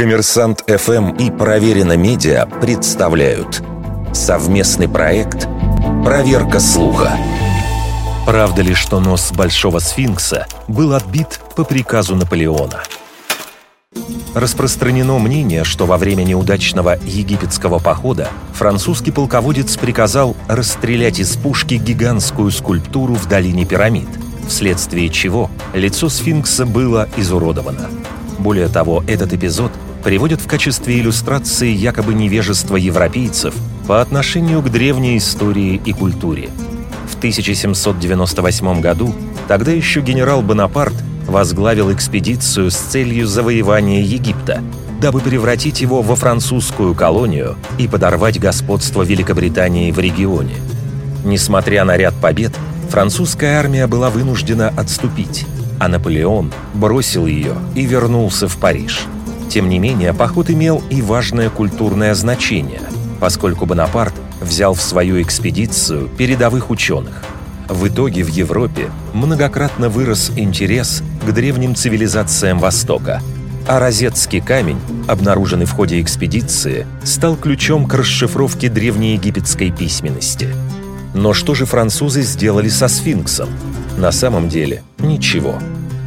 Коммерсант ФМ и Проверено Медиа представляют совместный проект «Проверка слуха». Правда ли, что нос Большого Сфинкса был отбит по приказу Наполеона? Распространено мнение, что во время неудачного египетского похода французский полководец приказал расстрелять из пушки гигантскую скульптуру в долине пирамид, вследствие чего лицо сфинкса было изуродовано. Более того, этот эпизод приводят в качестве иллюстрации якобы невежества европейцев по отношению к древней истории и культуре. В 1798 году тогда еще генерал Бонапарт возглавил экспедицию с целью завоевания Египта, дабы превратить его во французскую колонию и подорвать господство Великобритании в регионе. Несмотря на ряд побед, французская армия была вынуждена отступить, а Наполеон бросил ее и вернулся в Париж – тем не менее, поход имел и важное культурное значение, поскольку Бонапарт взял в свою экспедицию передовых ученых. В итоге в Европе многократно вырос интерес к древним цивилизациям Востока, а розетский камень, обнаруженный в ходе экспедиции, стал ключом к расшифровке древнеегипетской письменности. Но что же французы сделали со сфинксом? На самом деле ничего.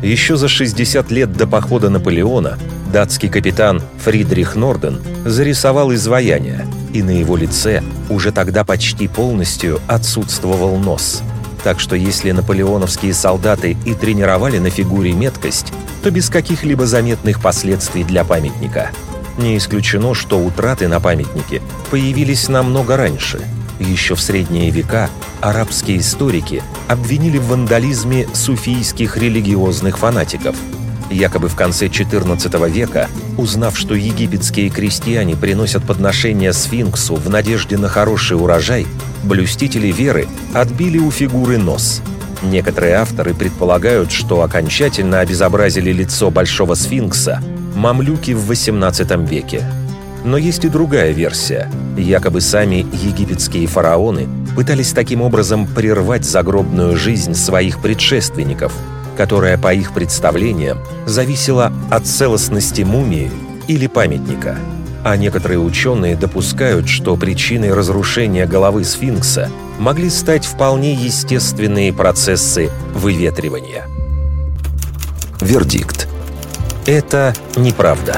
Еще за 60 лет до похода Наполеона датский капитан Фридрих Норден зарисовал изваяние, и на его лице уже тогда почти полностью отсутствовал нос. Так что если наполеоновские солдаты и тренировали на фигуре меткость, то без каких-либо заметных последствий для памятника. Не исключено, что утраты на памятнике появились намного раньше – еще в средние века арабские историки обвинили в вандализме суфийских религиозных фанатиков. Якобы в конце XIV века, узнав, что египетские крестьяне приносят подношения сфинксу в надежде на хороший урожай, блюстители веры отбили у фигуры нос. Некоторые авторы предполагают, что окончательно обезобразили лицо Большого сфинкса мамлюки в XVIII веке. Но есть и другая версия. Якобы сами египетские фараоны пытались таким образом прервать загробную жизнь своих предшественников, которая, по их представлениям, зависела от целостности мумии или памятника. А некоторые ученые допускают, что причиной разрушения головы сфинкса могли стать вполне естественные процессы выветривания. Вердикт. Это неправда.